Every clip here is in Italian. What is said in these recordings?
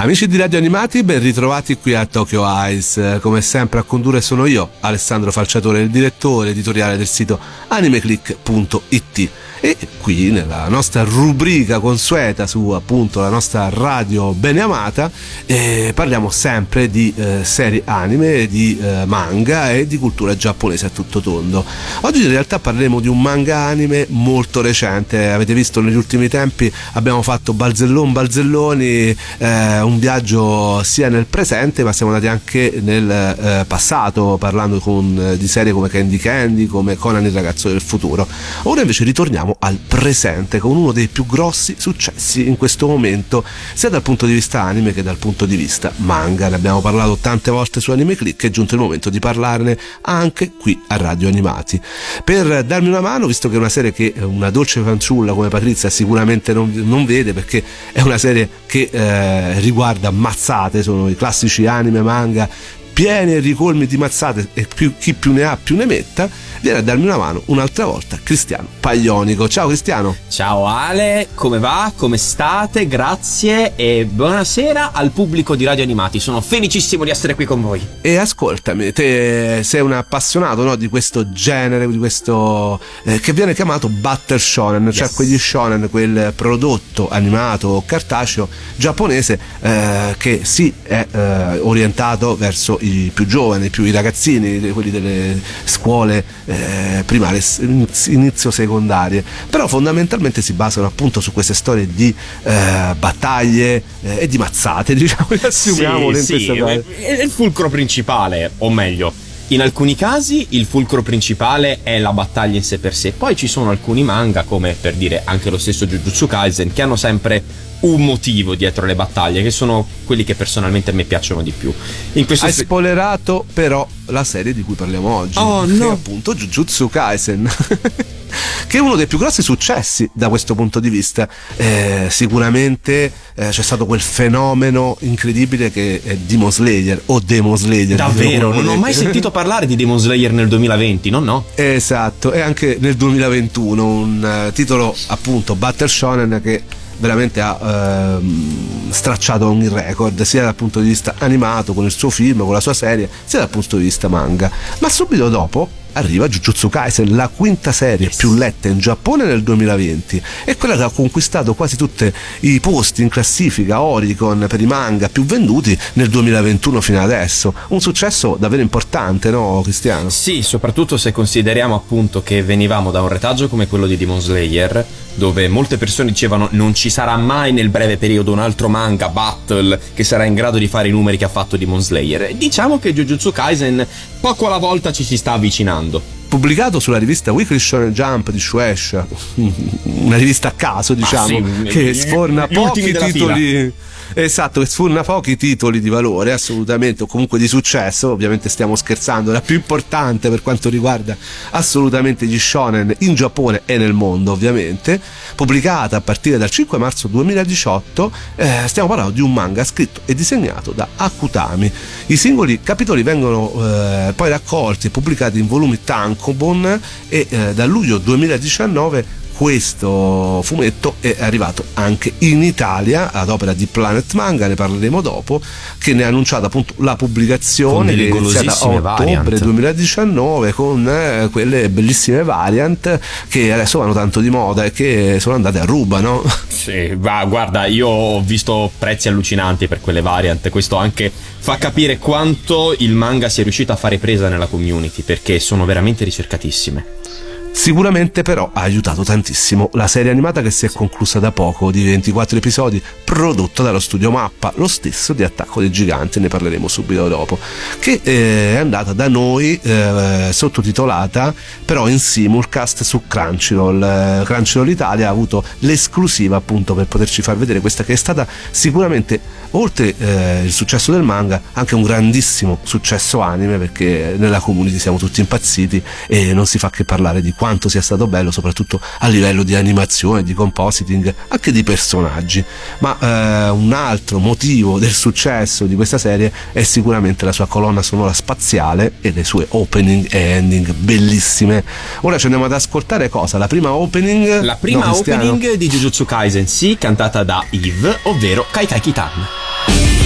Amici di Radio Animati, ben ritrovati qui a Tokyo Eyes. Come sempre a condurre sono io, Alessandro Falciatore, il direttore editoriale del sito animeclick.it e qui nella nostra rubrica consueta su appunto la nostra radio beneamata eh, parliamo sempre di eh, serie anime, di eh, manga e di cultura giapponese a tutto tondo. Oggi in realtà parleremo di un manga anime molto recente, avete visto negli ultimi tempi abbiamo fatto Balzellon Balzelloni, eh, un viaggio sia nel presente ma siamo andati anche nel eh, passato parlando con, eh, di serie come Candy Candy, come Conan il ragazzo del futuro. Ora invece ritorniamo al presente con uno dei più grossi successi in questo momento, sia dal punto di vista anime che dal punto di vista manga. Ne abbiamo parlato tante volte su Anime Click, è giunto il momento di parlarne anche qui a Radio Animati. Per darmi una mano, visto che è una serie che una dolce fanciulla come Patrizia sicuramente non, non vede perché è una serie che eh, riguarda mazzate, sono i classici anime, manga pieni e ricolmi di mazzate e più, chi più ne ha più ne metta, viene a darmi una mano un'altra volta Cristiano Paglionico. Ciao Cristiano. Ciao Ale, come va? Come state? Grazie e buonasera al pubblico di Radio Animati. Sono felicissimo di essere qui con voi. E ascoltami, te sei un appassionato no, di questo genere, di questo eh, che viene chiamato Battle Shonen, cioè yes. cioè quegli shonen, quel prodotto animato o cartaceo giapponese eh, che sì è eh, orientato verso i più giovani, più i ragazzini, quelli delle scuole eh, primarie, inizio secondarie, però fondamentalmente si basano appunto su queste storie di eh, battaglie eh, e di mazzate, diciamo, assumiamo sì, sì, è il fulcro principale, o meglio, in alcuni casi il fulcro principale è la battaglia in sé per sé, poi ci sono alcuni manga, come per dire anche lo stesso Jujutsu Kaisen, che hanno sempre un motivo dietro le battaglie, che sono quelli che personalmente a me piacciono di più. In questo Hai se- spoilerato però la serie di cui parliamo oggi, oh, che no. è appunto Jujutsu Kaisen. che è uno dei più grossi successi da questo punto di vista. Eh, sicuramente eh, c'è stato quel fenomeno incredibile che è Demon Slayer o Demon Slayer. Davvero, non ho mai sentito parlare di Demon Slayer nel 2020, no? No. Esatto, e anche nel 2021 un uh, titolo appunto Battle Shonen che veramente ha ehm, stracciato ogni record sia dal punto di vista animato con il suo film, con la sua serie, sia dal punto di vista manga. Ma subito dopo arriva Jujutsu Kaisen, la quinta serie più letta in Giappone nel 2020 e quella che ha conquistato quasi tutti i posti in classifica Oricon per i manga più venduti nel 2021 fino adesso. Un successo davvero importante, no Cristiano? Sì, soprattutto se consideriamo appunto che venivamo da un retaggio come quello di Demon Slayer dove molte persone dicevano non ci sarà mai nel breve periodo un altro manga battle che sarà in grado di fare i numeri che ha fatto Demon Slayer. Diciamo che Jujutsu Kaisen poco alla volta ci si sta avvicinando pubblicato sulla rivista Weekly Shonen Jump di Shueisha, una rivista a caso, diciamo, sì, che sforna pochi titoli. Fila Esatto, che sfurna pochi titoli di valore, assolutamente, o comunque di successo. Ovviamente stiamo scherzando, la più importante per quanto riguarda assolutamente gli shonen in Giappone e nel mondo, ovviamente. Pubblicata a partire dal 5 marzo 2018, eh, stiamo parlando di un manga scritto e disegnato da Akutami. I singoli capitoli vengono eh, poi raccolti e pubblicati in volumi tankobon e eh, da luglio 2019 questo fumetto è arrivato anche in Italia ad opera di Planet Manga, ne parleremo dopo, che ne ha annunciato appunto la pubblicazione che è iniziata a ottobre variant. 2019 con eh, quelle bellissime variant che adesso vanno tanto di moda e che sono andate a ruba, no? Sì, va, guarda, io ho visto prezzi allucinanti per quelle variant, questo anche fa capire quanto il manga sia riuscito a fare presa nella community perché sono veramente ricercatissime. Sicuramente però ha aiutato tantissimo la serie animata che si è conclusa da poco di 24 episodi prodotta dallo studio Mappa, lo stesso di Attacco dei Giganti, ne parleremo subito dopo, che eh, è andata da noi eh, sottotitolata però in simulcast su Crunchyroll. Eh, Crunchyroll Italia ha avuto l'esclusiva appunto per poterci far vedere questa che è stata sicuramente oltre eh, il successo del manga anche un grandissimo successo anime perché nella community siamo tutti impazziti e non si fa che parlare di quanto quanto sia stato bello, soprattutto a livello di animazione, di compositing, anche di personaggi. Ma eh, un altro motivo del successo di questa serie è sicuramente la sua colonna sonora spaziale e le sue opening e ending bellissime. Ora ci andiamo ad ascoltare cosa? La prima opening? La prima no, opening di Jujutsu Kaisen, sì, cantata da Eve, ovvero Kaikai Kitan.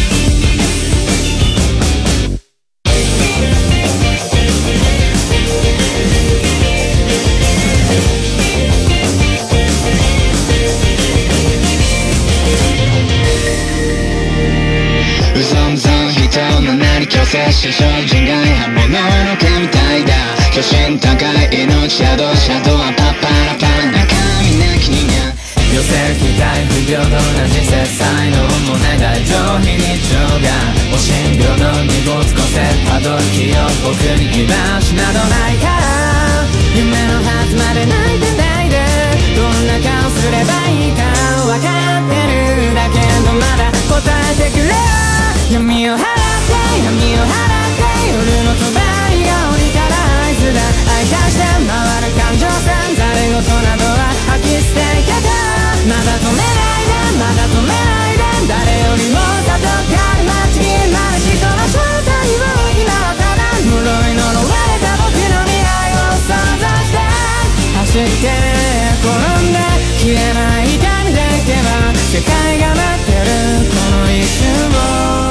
接し精進外刃物のみたいだ。巨神高い命宿シャドウはパッパラパラ中身なき人間寄せ期待不平等な人生才能もない大上非日常がお診療の荷物個性たどる気を僕に居場所などないから夢のはずまで泣いてないでどんな顔すればいいか分かってるだけどまだ答えてくれよ闇を払って闇を払って夜の帳が降りたら合図だ。愛化して回る感情線ざれ言などは吐き捨てけた。まだ止めないでまだ止めないで誰よりも里がり待ちになる人の正体を今はた。だ呪い呪われた僕の未来を想像して走って転んで消えない痛みでいけば世界が待ってるこの一瞬を。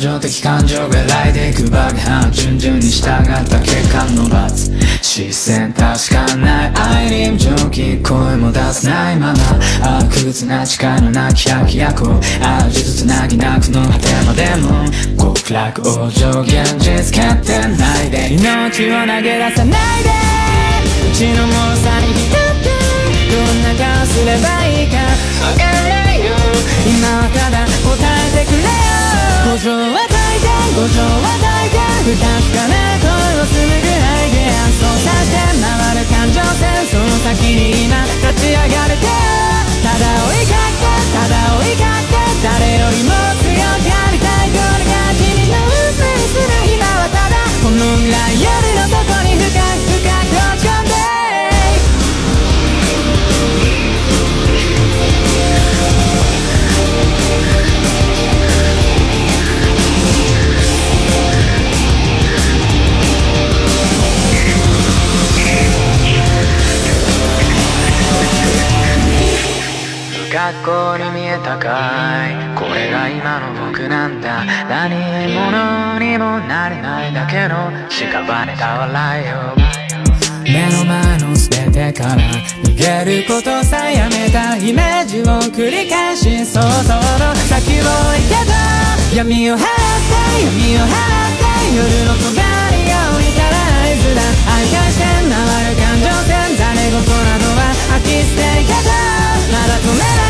情的感情が来ていく爆破順々に従った血管の罰。視線確かない愛に蒸気声も出せないまま悪屈な力のなき百役を味とつなぎなくの果てまでも極楽往生現実決定ないで。命を投げ出さないで。大変五条は大変不確かな恋を紡ぐアイデアそうさせて回る感情線その先に今立ち上がれてただ追いかけただ追いかけ誰よりも強くありたいこれが君の運命する今はただこの未来夜のとこに学校に見えたかい。これが今の僕なんだ。何者にもなれないだけの屍た笑いよ目の前の全ててから逃げることさえやめたイメージを繰り返し想像の先を行けた。闇を払って闇を払って夜の尖りが降りたら合図だ愛返して回る感情線誰事などは飽き捨ていけた。まだ止めない。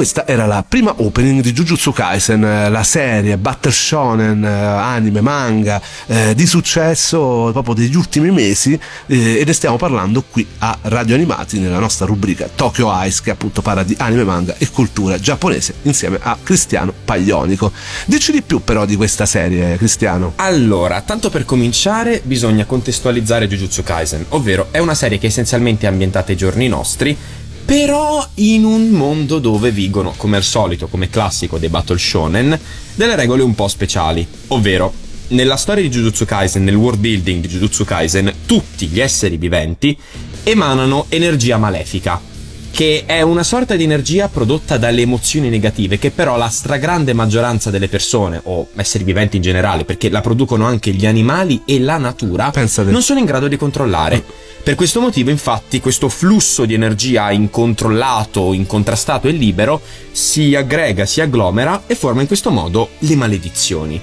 questa era la prima opening di Jujutsu Kaisen, eh, la serie Battle Shonen, eh, anime, manga eh, di successo proprio degli ultimi mesi eh, e ne stiamo parlando qui a Radio Animati nella nostra rubrica Tokyo Ice che appunto parla di anime, manga e cultura giapponese insieme a Cristiano Paglionico. Dici di più però di questa serie, Cristiano. Allora, tanto per cominciare bisogna contestualizzare Jujutsu Kaisen, ovvero è una serie che essenzialmente è ambientata ai giorni nostri però in un mondo dove vigono, come al solito, come classico dei Battle Shonen, delle regole un po' speciali, ovvero nella storia di Jujutsu Kaisen, nel world building di Jujutsu Kaisen, tutti gli esseri viventi emanano energia malefica, che è una sorta di energia prodotta dalle emozioni negative, che però la stragrande maggioranza delle persone, o esseri viventi in generale, perché la producono anche gli animali e la natura, non sono in grado di controllare Per questo motivo, infatti, questo flusso di energia incontrollato, incontrastato e libero si aggrega, si agglomera e forma in questo modo le maledizioni.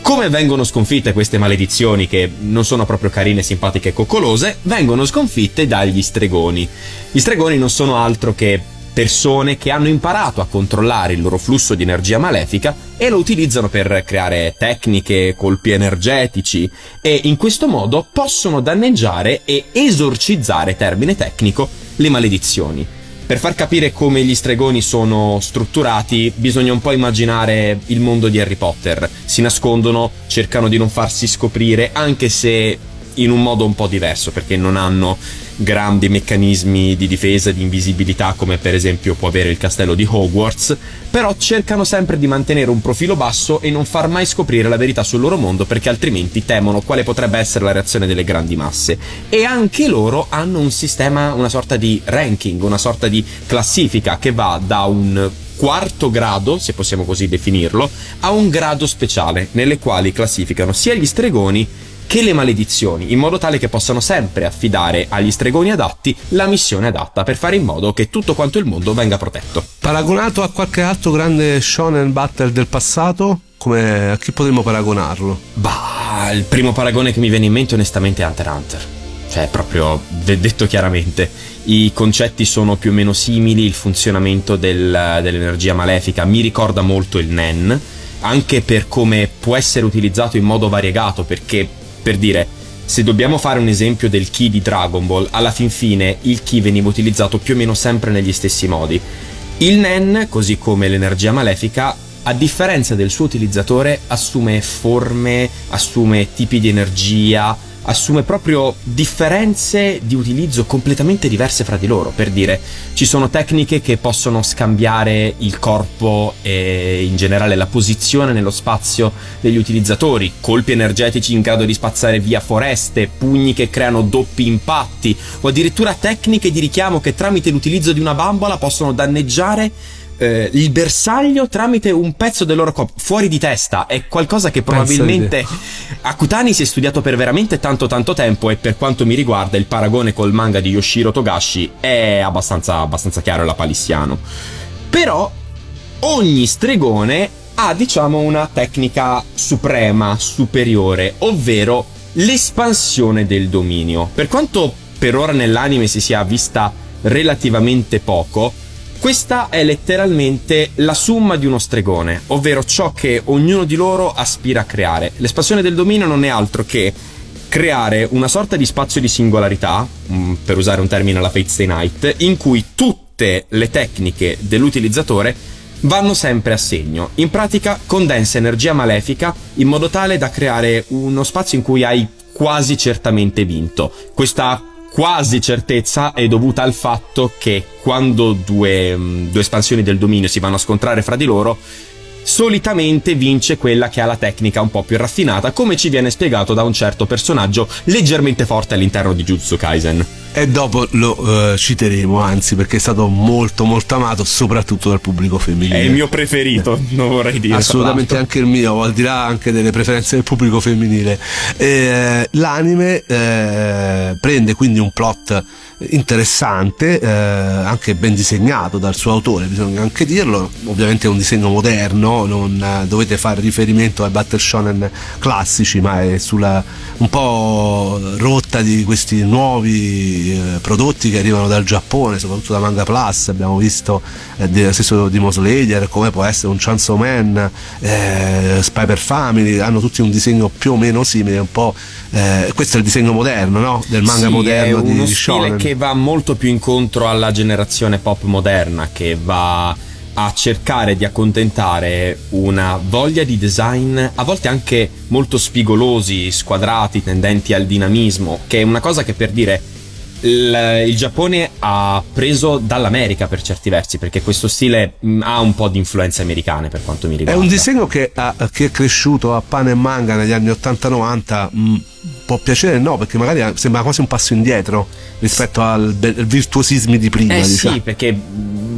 Come vengono sconfitte queste maledizioni, che non sono proprio carine, simpatiche e coccolose? Vengono sconfitte dagli stregoni. Gli stregoni non sono altro che persone che hanno imparato a controllare il loro flusso di energia malefica e lo utilizzano per creare tecniche, colpi energetici e in questo modo possono danneggiare e esorcizzare, termine tecnico, le maledizioni. Per far capire come gli stregoni sono strutturati, bisogna un po' immaginare il mondo di Harry Potter. Si nascondono, cercano di non farsi scoprire, anche se in un modo un po' diverso, perché non hanno grandi meccanismi di difesa e di invisibilità come per esempio può avere il castello di Hogwarts, però cercano sempre di mantenere un profilo basso e non far mai scoprire la verità sul loro mondo perché altrimenti temono quale potrebbe essere la reazione delle grandi masse. E anche loro hanno un sistema, una sorta di ranking, una sorta di classifica che va da un quarto grado, se possiamo così definirlo, a un grado speciale, nelle quali classificano sia gli stregoni che le maledizioni, in modo tale che possano sempre affidare agli stregoni adatti la missione adatta per fare in modo che tutto quanto il mondo venga protetto. Paragonato a qualche altro grande shonen battle del passato, come a chi potremmo paragonarlo? Bah, il primo paragone che mi viene in mente onestamente è Hunter x Hunter. Cioè, proprio detto chiaramente, i concetti sono più o meno simili, il funzionamento del, dell'energia malefica mi ricorda molto il Nen, anche per come può essere utilizzato in modo variegato, perché per dire, se dobbiamo fare un esempio del key di Dragon Ball, alla fin fine il key veniva utilizzato più o meno sempre negli stessi modi. Il Nen, così come l'energia malefica, a differenza del suo utilizzatore, assume forme, assume tipi di energia, assume proprio differenze di utilizzo completamente diverse fra di loro. Per dire, ci sono tecniche che possono scambiare il corpo e in generale la posizione nello spazio degli utilizzatori, colpi energetici in grado di spazzare via foreste, pugni che creano doppi impatti, o addirittura tecniche di richiamo che tramite l'utilizzo di una bambola possono danneggiare eh, il bersaglio tramite un pezzo del loro corpo fuori di testa è qualcosa che probabilmente Akutani si è studiato per veramente tanto tanto tempo e per quanto mi riguarda il paragone col manga di Yoshiro Togashi è abbastanza, abbastanza chiaro e lapalissiano. Però ogni stregone ha diciamo una tecnica suprema, superiore ovvero l'espansione del dominio. Per quanto per ora nell'anime si sia vista relativamente poco questa è letteralmente la summa di uno stregone, ovvero ciò che ognuno di loro aspira a creare. L'espansione del dominio non è altro che creare una sorta di spazio di singolarità, mm, per usare un termine alla Fate Stay Night, in cui tutte le tecniche dell'utilizzatore vanno sempre a segno. In pratica condensa energia malefica in modo tale da creare uno spazio in cui hai quasi certamente vinto. Questa quasi certezza è dovuta al fatto che quando due, mm, due espansioni del dominio si vanno a scontrare fra di loro, solitamente vince quella che ha la tecnica un po' più raffinata, come ci viene spiegato da un certo personaggio leggermente forte all'interno di Jutsu Kaisen. E dopo lo uh, citeremo, anzi, perché è stato molto molto amato, soprattutto dal pubblico femminile. È il mio preferito, non vorrei dire. Assolutamente anche il mio, al di là anche delle preferenze del pubblico femminile. Eh, l'anime eh, prende quindi un plot interessante, eh, anche ben disegnato dal suo autore, bisogna anche dirlo, ovviamente è un disegno moderno, non eh, dovete fare riferimento ai battle shonen classici, ma è sulla un po' rotta di questi nuovi eh, prodotti che arrivano dal Giappone, soprattutto da Manga Plus, abbiamo visto eh, stesso di Moslayer, come può essere un Chainsaw Man, eh, Spy per Family, hanno tutti un disegno più o meno simile, un po' eh, questo è il disegno moderno, no? Del manga sì, moderno è uno di stile che va molto più incontro alla generazione pop moderna, che va a cercare di accontentare una voglia di design a volte anche molto spigolosi, squadrati, tendenti al dinamismo, che è una cosa che per dire il, il, Giappone ha preso dall'America per certi versi, perché questo stile mh, ha un po' di influenze americane per quanto mi riguarda. È un disegno che, ha, che è cresciuto a pane e manga negli anni 80-90. Mh, può piacere no, perché magari sembra quasi un passo indietro rispetto al, virtuosismi di prima. Eh diciamo. sì, perché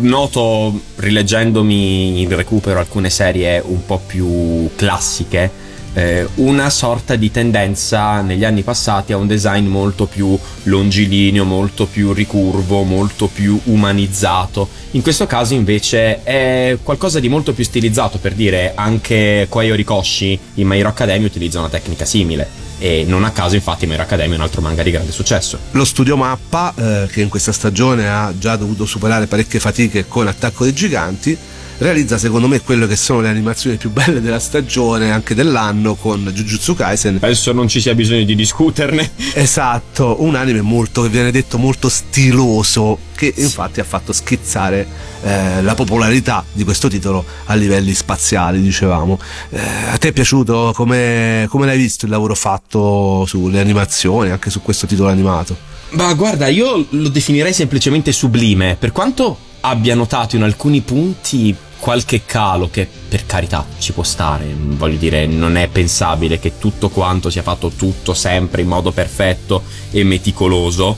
noto rileggendomi in recupero alcune serie un po' più classiche eh, una sorta di tendenza negli anni passati a un design molto più longilineo, molto più ricurvo, molto più umanizzato. In questo caso invece è qualcosa di molto più stilizzato, per dire anche Koei Orikoshi in My Hero Academia utilizza una tecnica simile e non a caso infatti My Hero Academia è un altro manga di grande successo. Lo studio Mappa, eh, che in questa stagione ha già dovuto superare parecchie fatiche con Attacco dei Giganti, realizza secondo me quelle che sono le animazioni più belle della stagione, anche dell'anno, con Jujutsu Kaisen. Penso non ci sia bisogno di discuterne. Esatto, un anime molto, che viene detto molto stiloso, che infatti ha fatto schizzare eh, la popolarità di questo titolo a livelli spaziali, dicevamo. Eh, a te è piaciuto? Come, come l'hai visto il lavoro fatto sulle animazioni, anche su questo titolo animato? Ma guarda, io lo definirei semplicemente sublime, per quanto abbia notato in alcuni punti qualche calo che per carità ci può stare, voglio dire, non è pensabile che tutto quanto sia fatto tutto sempre in modo perfetto e meticoloso,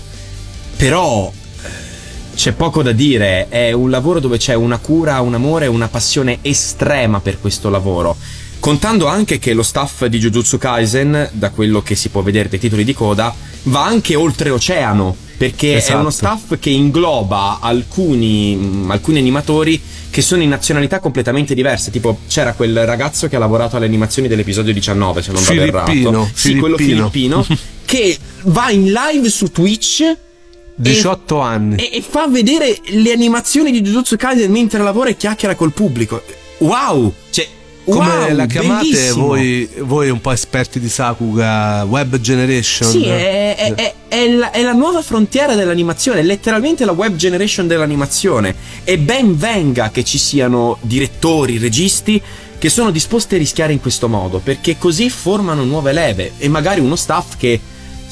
però eh, c'è poco da dire, è un lavoro dove c'è una cura, un amore, una passione estrema per questo lavoro. Contando anche che lo staff di Jujutsu Kaisen, da quello che si può vedere dai titoli di coda, va anche oltreoceano, perché esatto. è uno esatto. staff che ingloba alcuni, alcuni animatori che sono in nazionalità completamente diverse. Tipo, c'era quel ragazzo che ha lavorato alle animazioni dell'episodio 19, se non vado errato. Sì, quello filippino. che va in live su Twitch. 18 e, anni. E, e, fa vedere le animazioni di Jujutsu Kaisen mentre lavora e chiacchiera col pubblico. Wow! Cioè, come wow, la chiamate voi, voi, un po' esperti di Sakuga Web Generation? Sì, è, è, è, è, la, è la nuova frontiera dell'animazione, letteralmente la web generation dell'animazione. E ben venga che ci siano direttori, registi che sono disposti a rischiare in questo modo, perché così formano nuove leve e magari uno staff che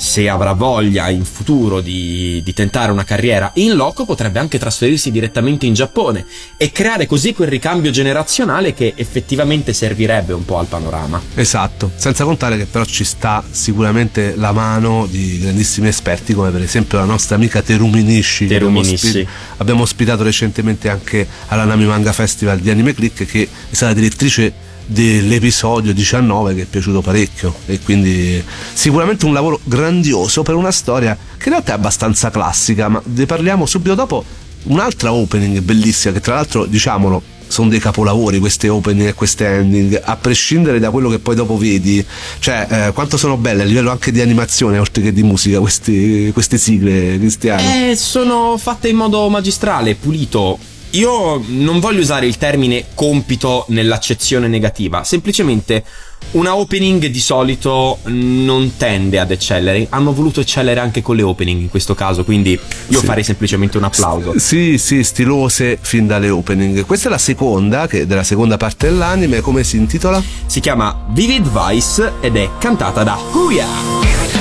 se avrà voglia in futuro di, di, tentare una carriera in loco, potrebbe anche trasferirsi direttamente in Giappone e creare così quel ricambio generazionale che effettivamente servirebbe un po' al panorama. Esatto, senza contare che però ci sta sicuramente la mano di grandissimi esperti come per esempio la nostra amica Terumi Nishi. Terumi Nishi. Abbiamo ospitato recentemente anche alla Nami Manga Festival di Anime Click che è stata direttrice dell'episodio 19 che è piaciuto parecchio e quindi sicuramente un lavoro grandioso per una storia che in realtà è abbastanza classica ma ne parliamo subito dopo. Un'altra opening bellissima che tra l'altro diciamolo sono dei capolavori queste opening e queste ending, a prescindere da quello che poi dopo vedi, cioè eh, quanto sono belle a livello anche di animazione oltre che di musica questi, queste sigle cristiane. Eh, sono fatte in modo magistrale, pulito, io non voglio usare il termine compito nell'accezione negativa, semplicemente una opening di solito non tende ad eccellere. Hanno voluto eccellere anche con le opening in questo caso, quindi io sì. farei semplicemente un applauso. Sì, sì, stilose fin dalle opening. Questa è la seconda, che della seconda parte dell'anime, come si intitola? Si chiama Vivid Vice ed è cantata da Huya.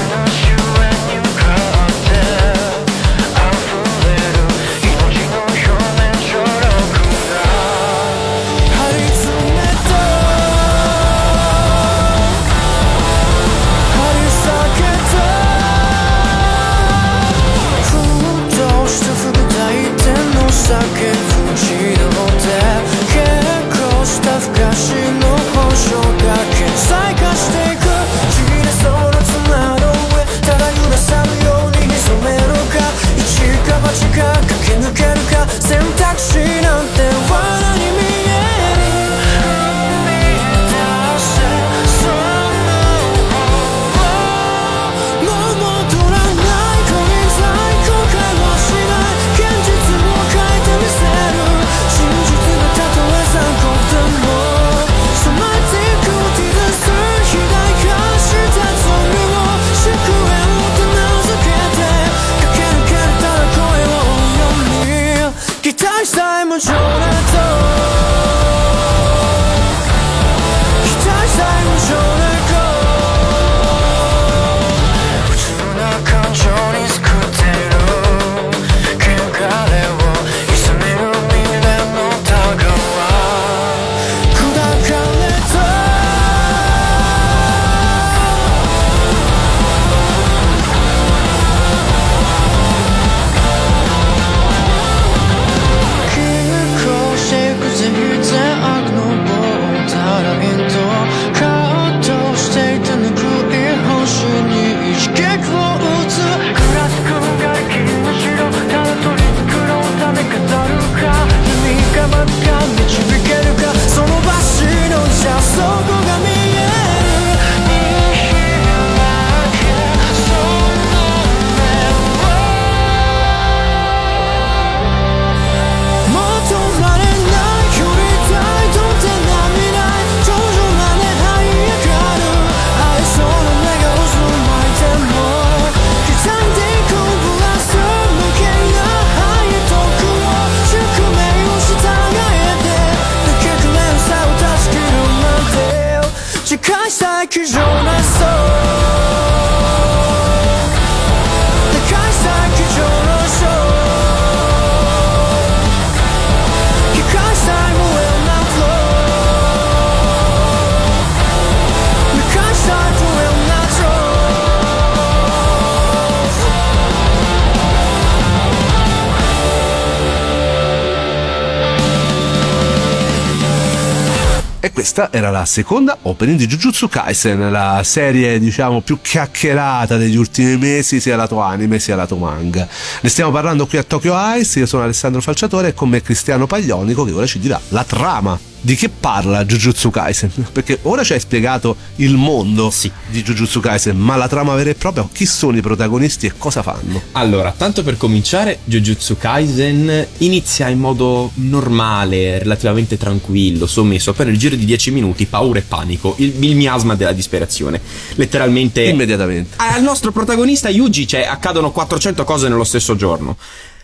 Questa era la seconda opening di Jujutsu Kaisen, la serie diciamo più chiacchierata degli ultimi mesi sia lato anime sia lato manga. Ne stiamo parlando qui a Tokyo Ice, io sono Alessandro Falciatore e con me Cristiano Paglionico che ora ci dirà la trama. Di che parla Jujutsu Kaisen? Perché ora ci hai spiegato il mondo Sì. di Jujutsu Kaisen, ma la trama vera e propria, chi sono i protagonisti e cosa fanno? Allora, tanto per cominciare, Jujutsu Kaisen inizia in modo normale, relativamente tranquillo, sommesso, per il giro di 10 minuti, paura e panico, il, il miasma della disperazione. Letteralmente... Immediatamente. Al nostro protagonista Yuji, cioè, accadono 400 cose nello stesso giorno.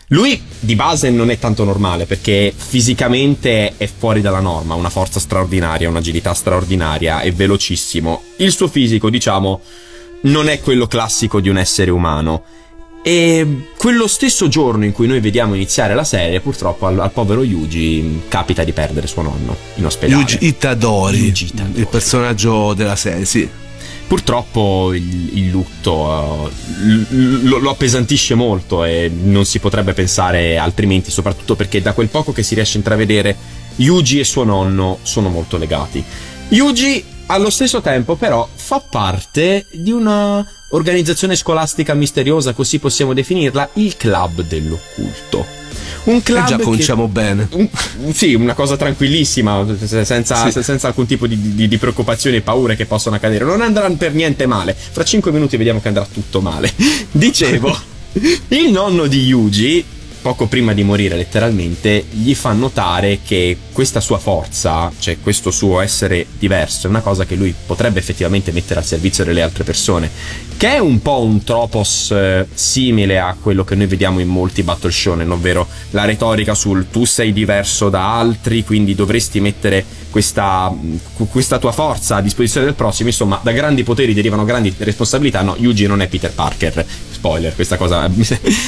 Lui di base non è tanto normale perché fisicamente è fuori dalla norma, ha una forza straordinaria, un'agilità straordinaria, è velocissimo. Il suo fisico, diciamo, non è quello classico di un essere umano. E quello stesso giorno in cui noi vediamo iniziare la serie, purtroppo al, al povero Yuji capita di perdere suo nonno in ospedale. Yuji Itadori, Yuji Itadori. il personaggio della serie, sì. Purtroppo il, il lutto l- lo, lo appesantisce molto e non si potrebbe pensare altrimenti, soprattutto perché da quel poco che si riesce a intravedere, Yuji e suo nonno sono molto legati. Yuji allo stesso tempo però fa parte di una organizzazione scolastica misteriosa, così possiamo definirla, il club dell'occulto. Un club E già che- cominciamo bene. un- sì, una cosa tranquillissima, se- senza, Sì. se- senza alcun tipo di, di- di preoccupazioni e paure che possono accadere. Non andrà per niente male. Fra 5 minuti vediamo che andrà tutto male. Dicevo, il nonno di Yuji, poco prima di morire letteralmente, gli fa notare che questa sua forza, cioè questo suo essere diverso, è una cosa che lui potrebbe effettivamente mettere al servizio delle altre persone. Che è un po' un tropos eh, simile a quello che noi vediamo in molti battle shonen, ovvero la retorica sul tu sei diverso da altri, quindi dovresti mettere questa, mh, questa tua forza a disposizione del prossimo. Insomma, da grandi poteri derivano grandi responsabilità. No, Yuji non è Peter Parker. Spoiler, questa cosa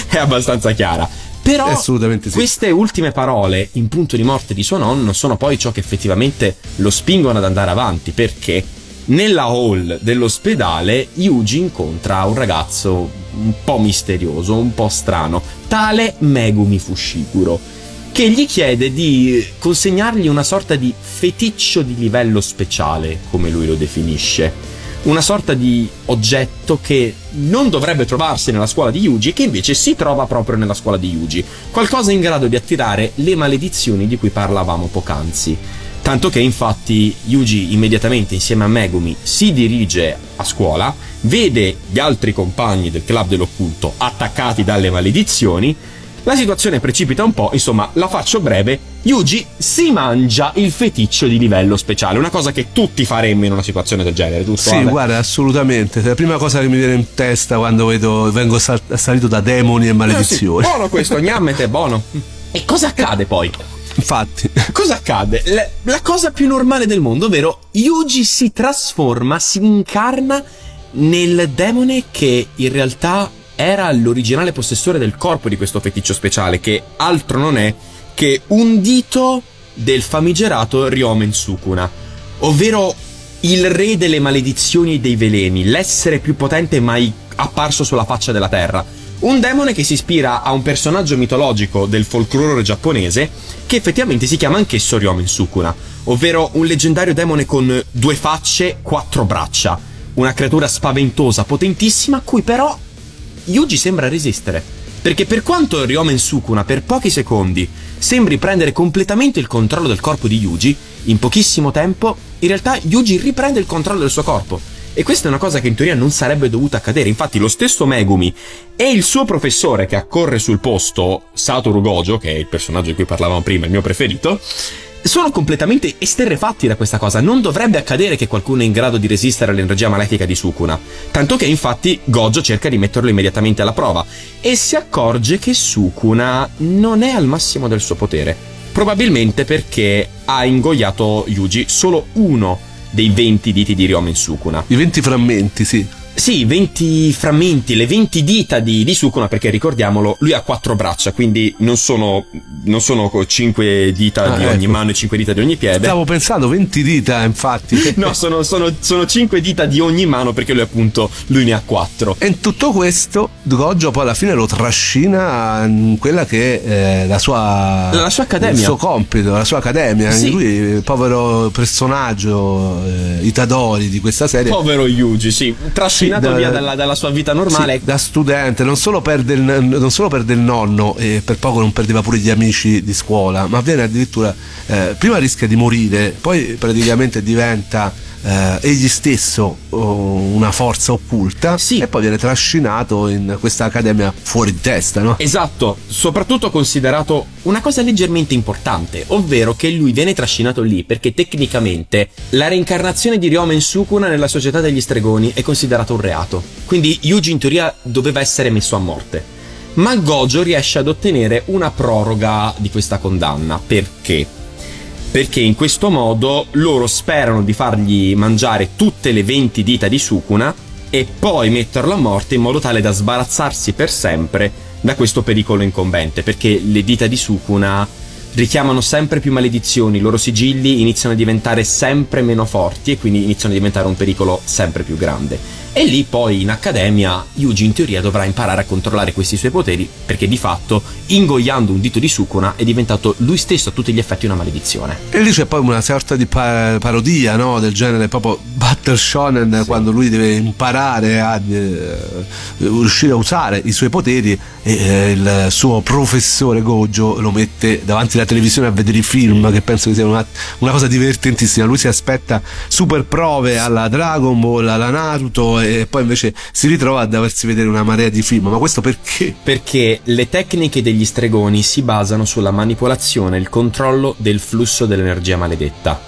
è abbastanza chiara. Però Assolutamente sì. queste ultime parole in punto di morte di suo nonno sono poi ciò che effettivamente lo spingono ad andare avanti perché nella hall dell'ospedale Yuji incontra un ragazzo un po' misterioso, un po' strano, tale Megumi Fushiguro, che gli chiede di consegnargli una sorta di feticcio di livello speciale, come lui lo definisce una sorta di oggetto che non dovrebbe trovarsi nella scuola di Yuji, che invece si trova proprio nella scuola di Yuji. Qualcosa in grado di attirare le maledizioni di cui parlavamo poc'anzi. Tanto che infatti Yuji immediatamente insieme a Megumi si dirige a scuola, vede gli altri compagni del club dell'occulto attaccati dalle maledizioni, la situazione precipita un po', insomma, la faccio breve. Yuji si mangia il feticcio di livello speciale, una cosa che tutti faremmo in una situazione del genere, giusto? Sì, Ale? guarda, assolutamente. È la prima cosa che mi viene in testa quando vedo, vengo sal- assalito da demoni e Eh sì, maledizioni. buono questo, gnammete, buono. E cosa accade poi? Infatti, Cosa accade? La, la cosa più normale del mondo, ovvero Yuji si trasforma, si incarna nel demone che in realtà era l'originale possessore del corpo di questo feticcio speciale, che altro non è che un dito del famigerato Ryomen Sukuna, ovvero il re delle maledizioni e dei veleni, l'essere più potente mai apparso sulla faccia della terra. Un demone che si ispira a un personaggio mitologico del folklore giapponese che effettivamente si chiama anch'esso Ryomen Sukuna, ovvero un leggendario demone con due facce, quattro braccia, una creatura spaventosa, potentissima, a cui però Yuji sembra resistere. Perché per quanto Ryomen Sukuna per pochi secondi sembri prendere completamente il controllo del corpo di Yuji, in pochissimo tempo in realtà Yuji riprende il controllo del suo corpo. E questa è una cosa che in teoria non sarebbe dovuta accadere. Infatti lo stesso Megumi e il suo professore che accorre sul posto, Satoru Gojo, che è il personaggio di cui parlavamo prima, il mio preferito, sono completamente esterrefatti da questa cosa. Non dovrebbe accadere che qualcuno è in grado di resistere all'energia malefica di Sukuna. Tanto che infatti Gojo cerca di metterlo immediatamente alla prova e si accorge che Sukuna non è al massimo del suo potere. Probabilmente perché ha ingoiato Yuji solo uno dei 20 diti di Ryomen Sukuna. I 20 frammenti, sì. Sì, 20 frammenti, le 20 dita di, di Sukuna, perché ricordiamolo, lui ha quattro braccia, quindi non sono, non sono 5 dita Ah, di ogni ecco. mano e 5 dita di ogni piede. Stavo pensando 20 dita, infatti. No, sono, sono, sono 5 dita di ogni mano perché lui appunto, lui ne ha 4. E in tutto questo, Gojo poi alla fine lo trascina in quella che è la sua, La sua accademia. il suo compito, la sua accademia. Sì. Lui, povero personaggio eh, Itadori di questa serie. Povero Yuji, sì, trascinato Sì, da- via dalla, dalla sua vita normale. Sì, da studente, non solo perde il, non solo perde il nonno e per poco non perdeva pure gli amici di scuola, ma viene addirittura, eh, prima rischia di morire, poi praticamente diventa eh, egli stesso oh, una forza occulta Sì. e poi viene trascinato in questa accademia fuori di testa, no? Esatto, soprattutto considerato una cosa leggermente importante, ovvero che lui viene trascinato lì perché tecnicamente la reincarnazione di Ryomen Sukuna nella società degli stregoni è considerato un reato. Quindi Yuji in teoria doveva essere messo a morte. Ma Gojo riesce ad ottenere una proroga di questa condanna. Perché? Perché in questo modo loro sperano di fargli mangiare tutte le 20 dita di Sukuna e poi metterlo a morte in modo tale da sbarazzarsi per sempre da questo pericolo incombente. Perché le dita di Sukuna richiamano sempre più maledizioni, i loro sigilli iniziano a diventare sempre meno forti e quindi iniziano a diventare un pericolo sempre più grande. E lì poi in accademia Yuji in teoria dovrà imparare a controllare questi suoi poteri perché di fatto ingoiando un dito di Sukuna è diventato lui stesso a tutti gli effetti una maledizione. E lì c'è poi una sorta di pa- parodia no? del genere proprio Battle Shonen quando lui deve imparare a eh, riuscire a usare i suoi poteri e eh, il suo professore Gojo lo mette davanti alla televisione a vedere i film che penso che sia una, una cosa divertentissima lui si aspetta super prove alla Dragon Ball alla Naruto e poi invece si ritrova a doversi vedere una marea di film ma questo perché? Perché le tecniche degli stregoni si basano sulla manipolazione e il controllo del flusso dell'energia maledetta.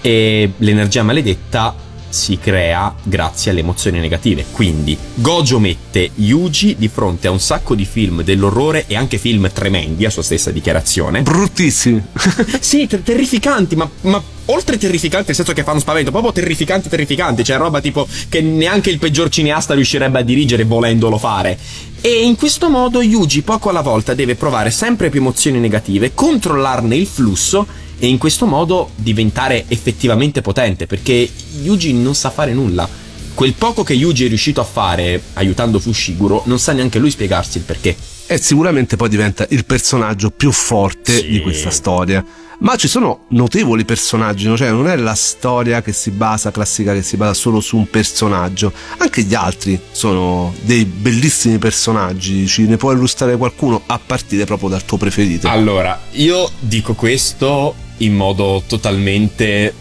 E l'energia maledetta si crea grazie alle emozioni negative. Quindi Gojo mette Yuji di fronte a un sacco di film dell'orrore e anche film tremendi, a sua stessa dichiarazione. bruttissimi Sì, ter- terrificanti, ma, ma oltre terrificanti nel senso che fanno spavento, proprio terrificanti, terrificanti. C'è roba tipo che neanche il peggior cineasta riuscirebbe a dirigere volendolo fare. E in questo modo Yuji poco alla volta deve provare sempre più emozioni negative, controllarne il flusso e in questo modo diventare effettivamente potente, perché Yuji non sa fare nulla. Quel poco che Yuji è riuscito a fare aiutando Fushiguro, non sa neanche lui spiegarsi il perché. e sicuramente poi diventa il personaggio più forte Sì. di questa storia. Ma ci sono notevoli personaggi, no? cioè non è la storia che si basa, classica che si basa solo su un personaggio, anche gli altri sono dei bellissimi personaggi, ci ne puoi illustrare qualcuno a partire proprio dal tuo preferito. Allora, io dico questo in modo totalmente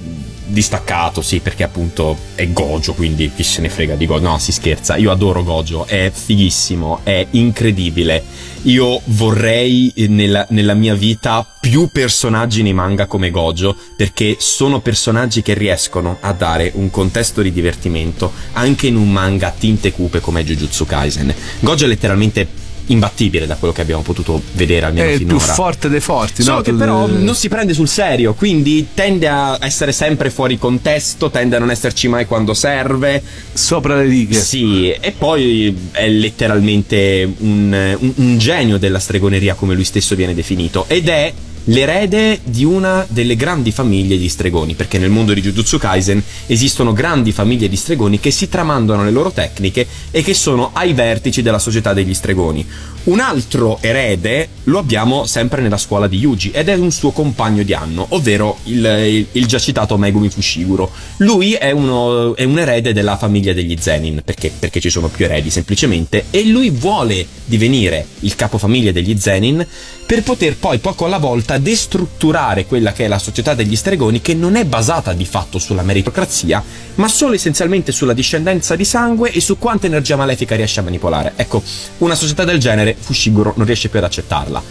distaccato, sì, perché appunto è Gojo, quindi chi se ne frega di Gojo. No, si scherza, io adoro Gojo, è fighissimo, è incredibile. Io vorrei nella, nella mia vita più personaggi nei manga come Gojo, perché sono personaggi che riescono a dare un contesto di divertimento anche in un manga a tinte cupe come Jujutsu Kaisen. Gojo è letteralmente imbattibile da quello che abbiamo potuto vedere almeno è il più finora. forte dei forti, Solo no? che però non si prende sul serio, quindi tende a essere sempre fuori contesto, tende a non esserci mai quando serve. sopra le righe. Sì, e poi è letteralmente un, un- un genio della stregoneria, come lui stesso viene definito, ed è l'erede di una delle grandi famiglie di stregoni, perché nel mondo di Jujutsu Kaisen esistono grandi famiglie di stregoni che si tramandano le loro tecniche e che sono ai vertici della società degli stregoni. Un altro erede lo abbiamo sempre nella scuola di Yuji ed è un suo compagno di anno, ovvero il, il- il già citato Megumi Fushiguro. Lui è, uno, è un erede della famiglia degli Zenin, perché, perché ci sono più eredi semplicemente, e lui vuole divenire il capofamiglia degli Zenin per poter poi poco alla volta destrutturare quella che è la società degli stregoni che non è basata di fatto sulla meritocrazia, ma solo essenzialmente sulla discendenza di sangue e su quanta energia malefica riesce a manipolare. Ecco, una società del genere Fushiguro non riesce più ad accettarla.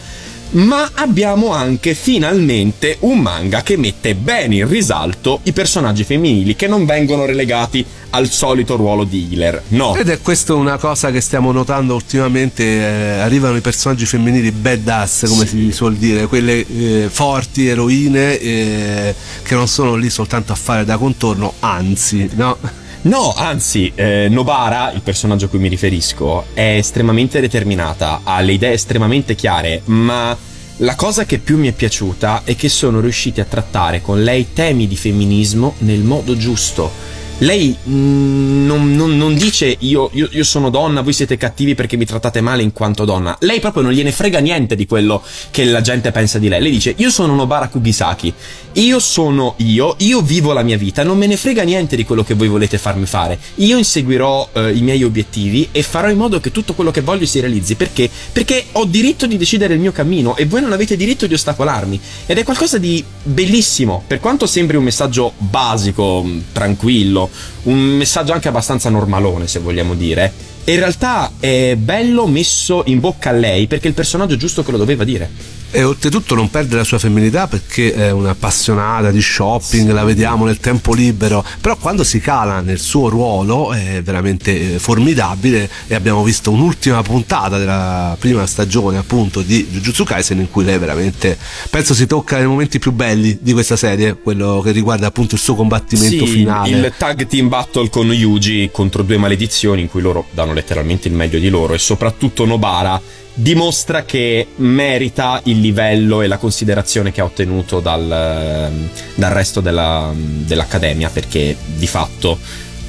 ma abbiamo anche finalmente un manga che mette bene in risalto i personaggi femminili che non vengono relegati al solito ruolo di healer. No. Ed è questa una cosa che stiamo notando ultimamente, eh, arrivano i personaggi femminili badass, come sì. si suol dire, quelle eh, forti, eroine, eh, che non sono lì soltanto a fare da contorno, anzi, no? No, anzi, eh, Nobara, il personaggio a cui mi riferisco, è estremamente determinata, ha le idee estremamente chiare, ma la cosa che più mi è piaciuta è che sono riusciti a trattare con lei temi di femminismo nel modo giusto lei mm, non, non, non, dice io, io, io, sono donna, voi siete cattivi perché mi trattate male in quanto donna. Lei proprio non gliene frega niente di quello che la gente pensa di lei. Lei dice io sono Nobara Kubisaki, io sono io, io vivo la mia vita, non me ne frega niente di quello che voi volete farmi fare. Io inseguirò eh, i miei obiettivi e farò in modo che tutto quello che voglio si realizzi. Perché? Perché ho diritto di decidere il mio cammino e voi non avete diritto di ostacolarmi. Ed è qualcosa di bellissimo, per quanto sembri un messaggio basico, tranquillo un messaggio anche abbastanza normalone, se vogliamo dire. E in realtà è bello messo in bocca a lei perché il personaggio giusto che lo doveva dire. E oltretutto non perde la sua femminilità perché è un'appassionata di shopping, la vediamo nel tempo libero, però quando si cala nel suo ruolo è veramente eh, formidabile. E abbiamo visto un'ultima puntata della prima stagione appunto di Jujutsu Kaisen in cui lei veramente penso si tocca nei momenti più belli di questa serie, quello che riguarda appunto il suo combattimento sì, finale. Il tag team battle con Yuji contro due maledizioni in cui loro danno letteralmente il meglio di loro e soprattutto Nobara dimostra che merita il livello e la considerazione che ha ottenuto dal, dal resto della, dell'accademia perché di fatto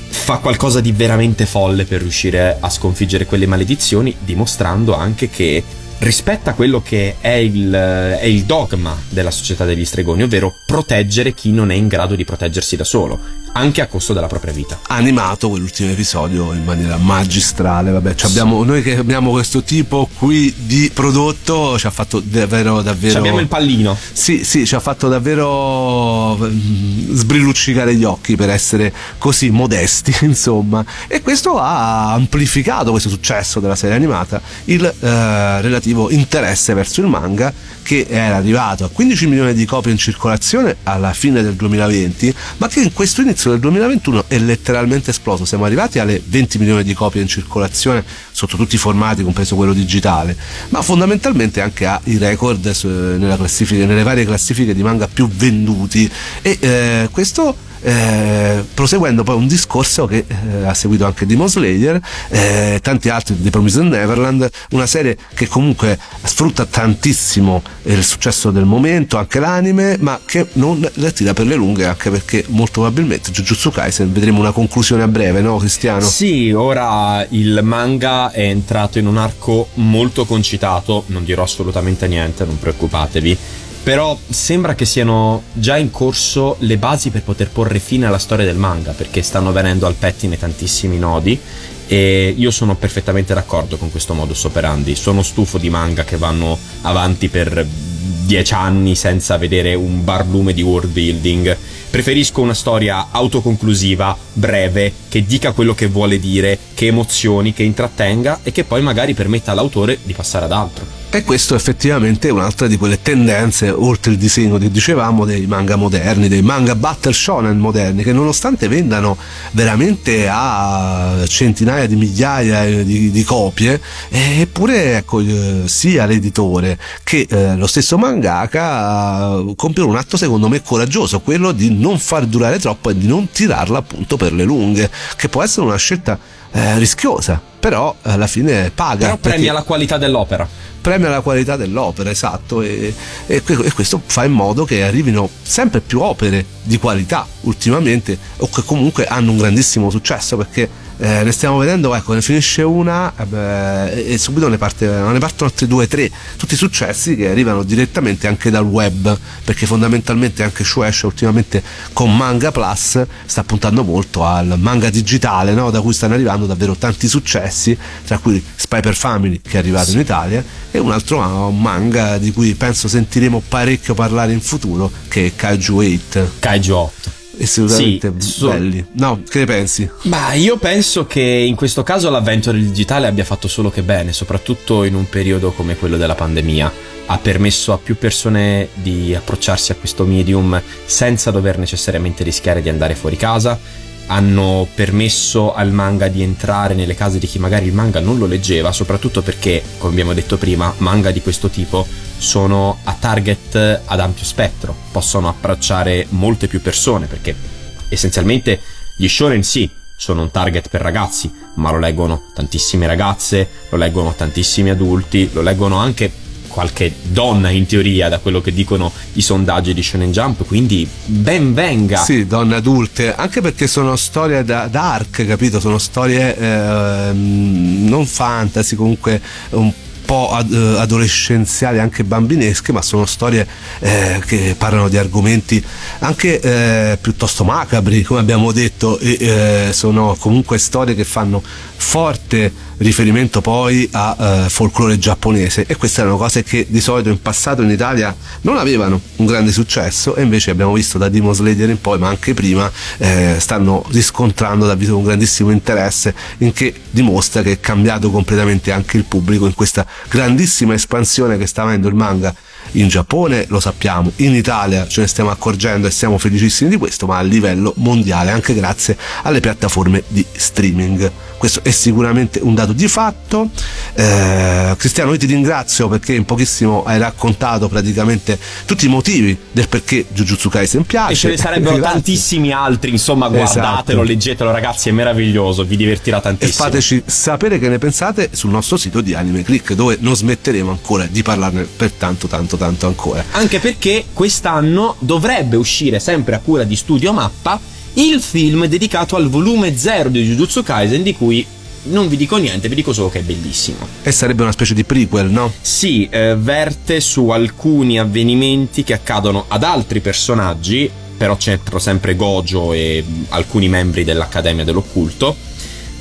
fa qualcosa di veramente folle per riuscire a sconfiggere quelle maledizioni dimostrando anche che rispetta quello che è il, è il, dogma della società degli stregoni, ovvero proteggere chi non è in grado di proteggersi da solo anche a costo della propria vita. Animato quell'ultimo episodio in maniera magistrale, vabbè, sì. abbiamo, noi che abbiamo questo tipo qui di prodotto ci ha fatto davvero davvero... Ci abbiamo il pallino. Sì, sì, ci ha fatto davvero mm, sbrilluccicare gli occhi per essere così modesti, insomma. E questo ha amplificato questo successo della serie animata, il eh, relativo interesse verso il manga che era arrivato a 15 milioni di copie in circolazione alla fine del 2020, ma che in questo inizio del 2021 è letteralmente esploso. Siamo arrivati alle 20 milioni di copie in circolazione sotto tutti i formati, compreso quello digitale, ma fondamentalmente anche ha i record nelle varie classifiche di manga più venduti e eh, questo eh, proseguendo poi un discorso che eh, ha seguito anche Demon Slayer eh, tanti altri di Promised Neverland, una serie che comunque sfrutta tantissimo il successo del momento, anche l'anime, ma che non la tira per le lunghe, anche perché molto probabilmente Jujutsu Kaisen vedremo una conclusione a breve, no Cristiano? Sì, ora il manga è entrato in un arco molto concitato, non dirò assolutamente niente, non preoccupatevi però sembra che siano già in corso le basi per poter porre fine alla storia del manga, perché stanno venendo al pettine tantissimi nodi e io sono perfettamente d'accordo con questo modus operandi. Sono stufo di manga che vanno avanti per dieci anni senza vedere un barlume di world building. Preferisco una storia autoconclusiva, breve, che dica quello che vuole dire, che emozioni, che intrattenga e che poi magari permetta all'autore di passare ad altro. E questo effettivamente è un'altra di quelle tendenze, oltre il disegno che dicevamo, dei manga moderni, dei manga battle shonen moderni, che nonostante vendano veramente a centinaia di migliaia di, di copie, eppure ecco, eh, sia l'editore che eh, lo stesso mangaka eh, compiono un atto secondo me coraggioso, quello di non far durare troppo e di non tirarla appunto per le lunghe, che può essere una scelta eh, rischiosa, però alla fine paga. Però premia la qualità dell'opera premia la qualità dell'opera, esatto, e, e, e, questo fa in modo che arrivino sempre più opere di qualità ultimamente o che comunque hanno un grandissimo successo perché eh, ne stiamo vedendo, ecco, ne finisce una eh, e subito ne, parte, ne partono altre due o tre, tutti successi che arrivano direttamente anche dal web, perché fondamentalmente anche Shueisha ultimamente con Manga Plus sta puntando molto al manga digitale, no? da cui stanno arrivando davvero tanti successi, tra cui Spy per Family che è arrivato in Italia e un altro manga di cui penso sentiremo parecchio parlare in futuro che è Kaiju 8. Kaiju 8 assolutamente Sì, so- belli. No, che ne pensi? Ma io penso che in questo caso l'avvento del digitale abbia fatto solo che bene, soprattutto in un periodo come quello della pandemia. Ha permesso a più persone di approcciarsi a questo medium senza dover necessariamente rischiare di andare fuori casa. Hanno permesso al manga di entrare nelle case di chi magari il manga non lo leggeva, soprattutto perché, come abbiamo detto prima, manga di questo tipo sono a target ad ampio spettro, possono approcciare molte più persone perché essenzialmente gli shonen sì, sono un target per ragazzi, ma lo leggono tantissime ragazze, lo leggono tantissimi adulti, lo leggono anche qualche donna in teoria da quello che dicono i sondaggi di Shonen Jump, quindi ben venga. Sì, donne adulte, anche perché sono storie da dark, capito? Sono storie ehm, non fantasy, comunque un po' eh, adolescenziali, anche bambinesche, ma sono storie eh, che parlano di argomenti anche eh, piuttosto macabri, come abbiamo detto, e eh, sono comunque storie che fanno forte riferimento poi a eh, folklore giapponese e queste erano cose che di solito in passato in Italia non avevano un grande successo e invece abbiamo visto da Demon Slayer in poi ma anche prima eh, stanno riscontrando davvero un grandissimo interesse in che dimostra che è cambiato completamente anche il pubblico in questa grandissima espansione che sta avendo il manga in Giappone lo sappiamo, in Italia ce ne stiamo accorgendo e siamo felicissimi di questo, ma a livello mondiale anche grazie alle piattaforme di streaming. Questo è sicuramente un dato di fatto. Eh, Cristiano, io ti ringrazio perché in pochissimo hai raccontato praticamente tutti i motivi del perché Jujutsu Kaisen piace. E ce ne sarebbero Grazie. tantissimi altri, insomma, guardatelo, Esatto. leggetelo, ragazzi, è meraviglioso, vi divertirà E tantissimo. fateci sapere che ne pensate sul nostro sito di Anime Click, dove non smetteremo ancora di parlarne per tanto, tanto, tanto ancora. Anche perché quest'anno dovrebbe uscire sempre a cura di Studio Mappa il film dedicato al volume 0 di Jujutsu Kaisen di cui non vi dico niente, vi dico solo che è bellissimo. E sarebbe una specie di prequel, no? Sì, eh, verte su alcuni avvenimenti che accadono ad altri personaggi, però c'entrano sempre Gojo e mh, alcuni membri dell'Accademia dell'Occulto,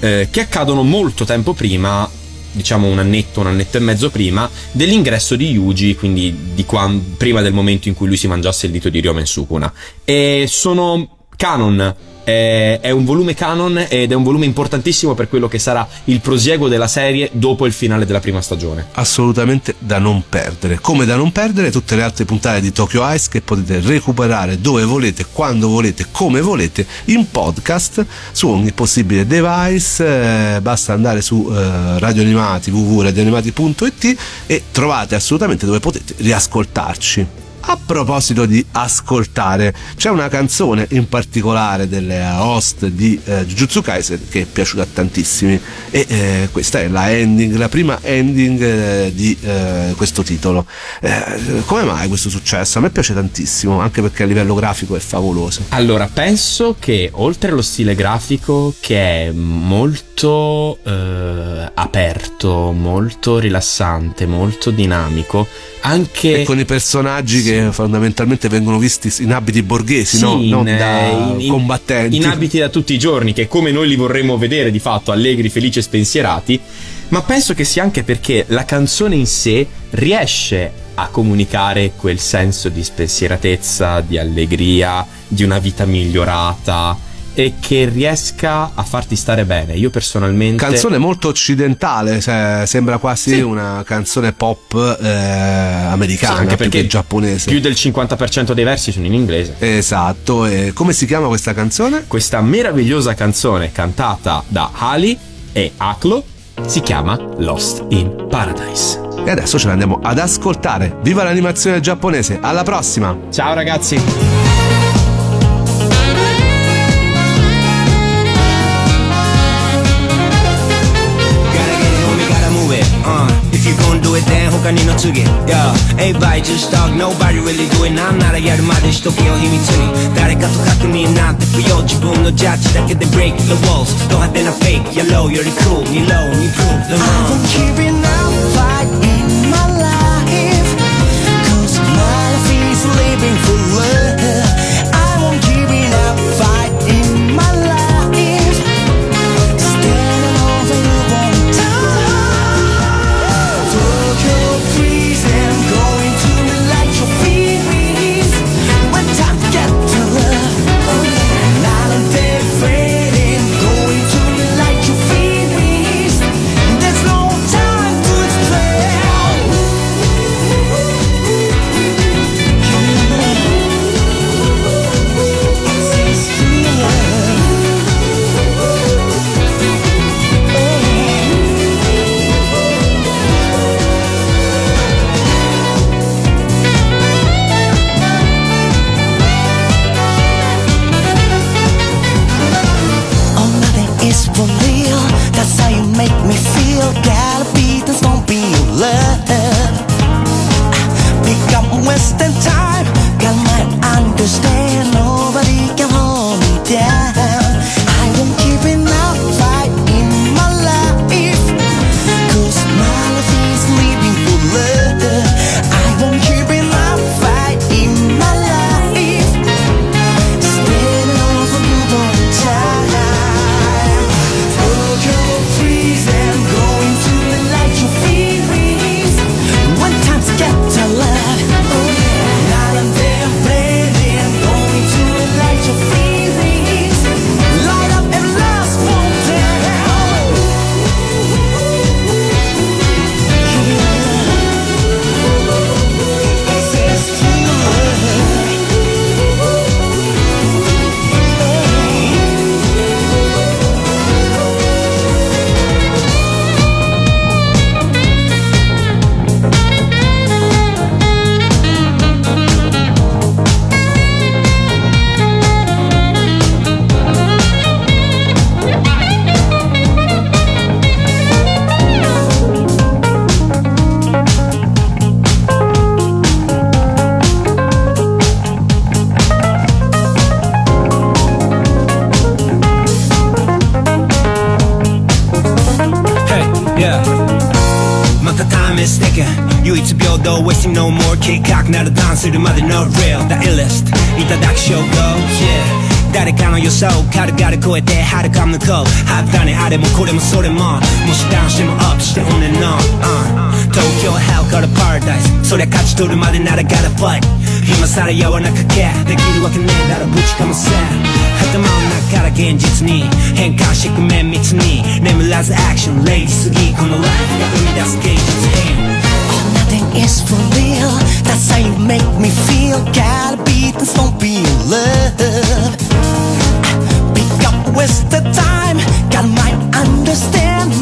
eh, che accadono molto tempo prima, diciamo un annetto, un annetto e mezzo prima, dell'ingresso di Yuji, quindi di quan- prima del momento in cui lui si mangiasse il dito di Ryomen Sukuna. E sono canon. È, un volume canon ed è un volume importantissimo per quello che sarà il prosieguo della serie dopo il finale della prima stagione. assolutamente da non perdere. Come da non perdere tutte le altre puntate di Tokyo Ice che potete recuperare dove volete, quando volete, come volete, in podcast su ogni possibile device. Eh, basta andare su eh, Radio Animati www.radioanimati.it e trovate assolutamente dove potete riascoltarci. A proposito di ascoltare, c'è una canzone in particolare delle host di eh, Jujutsu Kaisen che è piaciuta a tantissimi e eh, questa è la ending, la prima ending eh, di eh, questo titolo. Eh, come mai questo successo? A me piace tantissimo, anche perché a livello grafico è favoloso. Allora, penso che oltre allo stile grafico, che è molto eh, aperto, molto rilassante, molto dinamico, anche E con i personaggi che fondamentalmente vengono visti in abiti borghesi, Sì, no? non in, da eh, in- combattenti. in abiti da tutti i giorni, che come noi li vorremmo vedere di fatto, allegri, felici e spensierati, ma penso che sia anche perché la canzone in sé riesce a comunicare quel senso di spensieratezza, di allegria, di una vita migliorata e che riesca a farti stare bene. Io personalmente Canzone molto occidentale, cioè, sembra quasi Sì. una canzone pop eh, Sì, americana anche più perché che giapponese. più del 50% dei versi sono in inglese. Esatto, e come si chiama questa canzone? Questa meravigliosa canzone cantata da Ali e Aklo si chiama Lost in Paradise. E adesso ce l'andiamo ad ascoltare. Viva l'animazione giapponese, alla prossima! Ciao ragazzi! 他にの次 Yeah, everybody just talk, nobody really do it なんならやるまでしとけよ秘密に誰かと確認なんて不要自分のジャッジだけで break the walls ド派手な fake, yellow より cool 二ローに prove the wrong keeping up fight in my life Cause my life is living for love 計画ならダンするまで no real The illest いただく証拠 Yeah. 誰かの予想軽々超えて遥か向こう。はったねあれもこれもそれも。もしダウンしてもアップして on and on、uh、東京 hell から paradise そりゃ勝ち取るまでなら gotta fight 今さら柔らかけできるわけねえだろぶちかませ。頭の中から現実に変換してく綿密に。眠らずアクションレイジすぎ。このライフが生み出す芸術品 Nothing is for real. That's how you make me feel. Gotta beat this, don't be in love. Pick up, waste the time. Got my understand.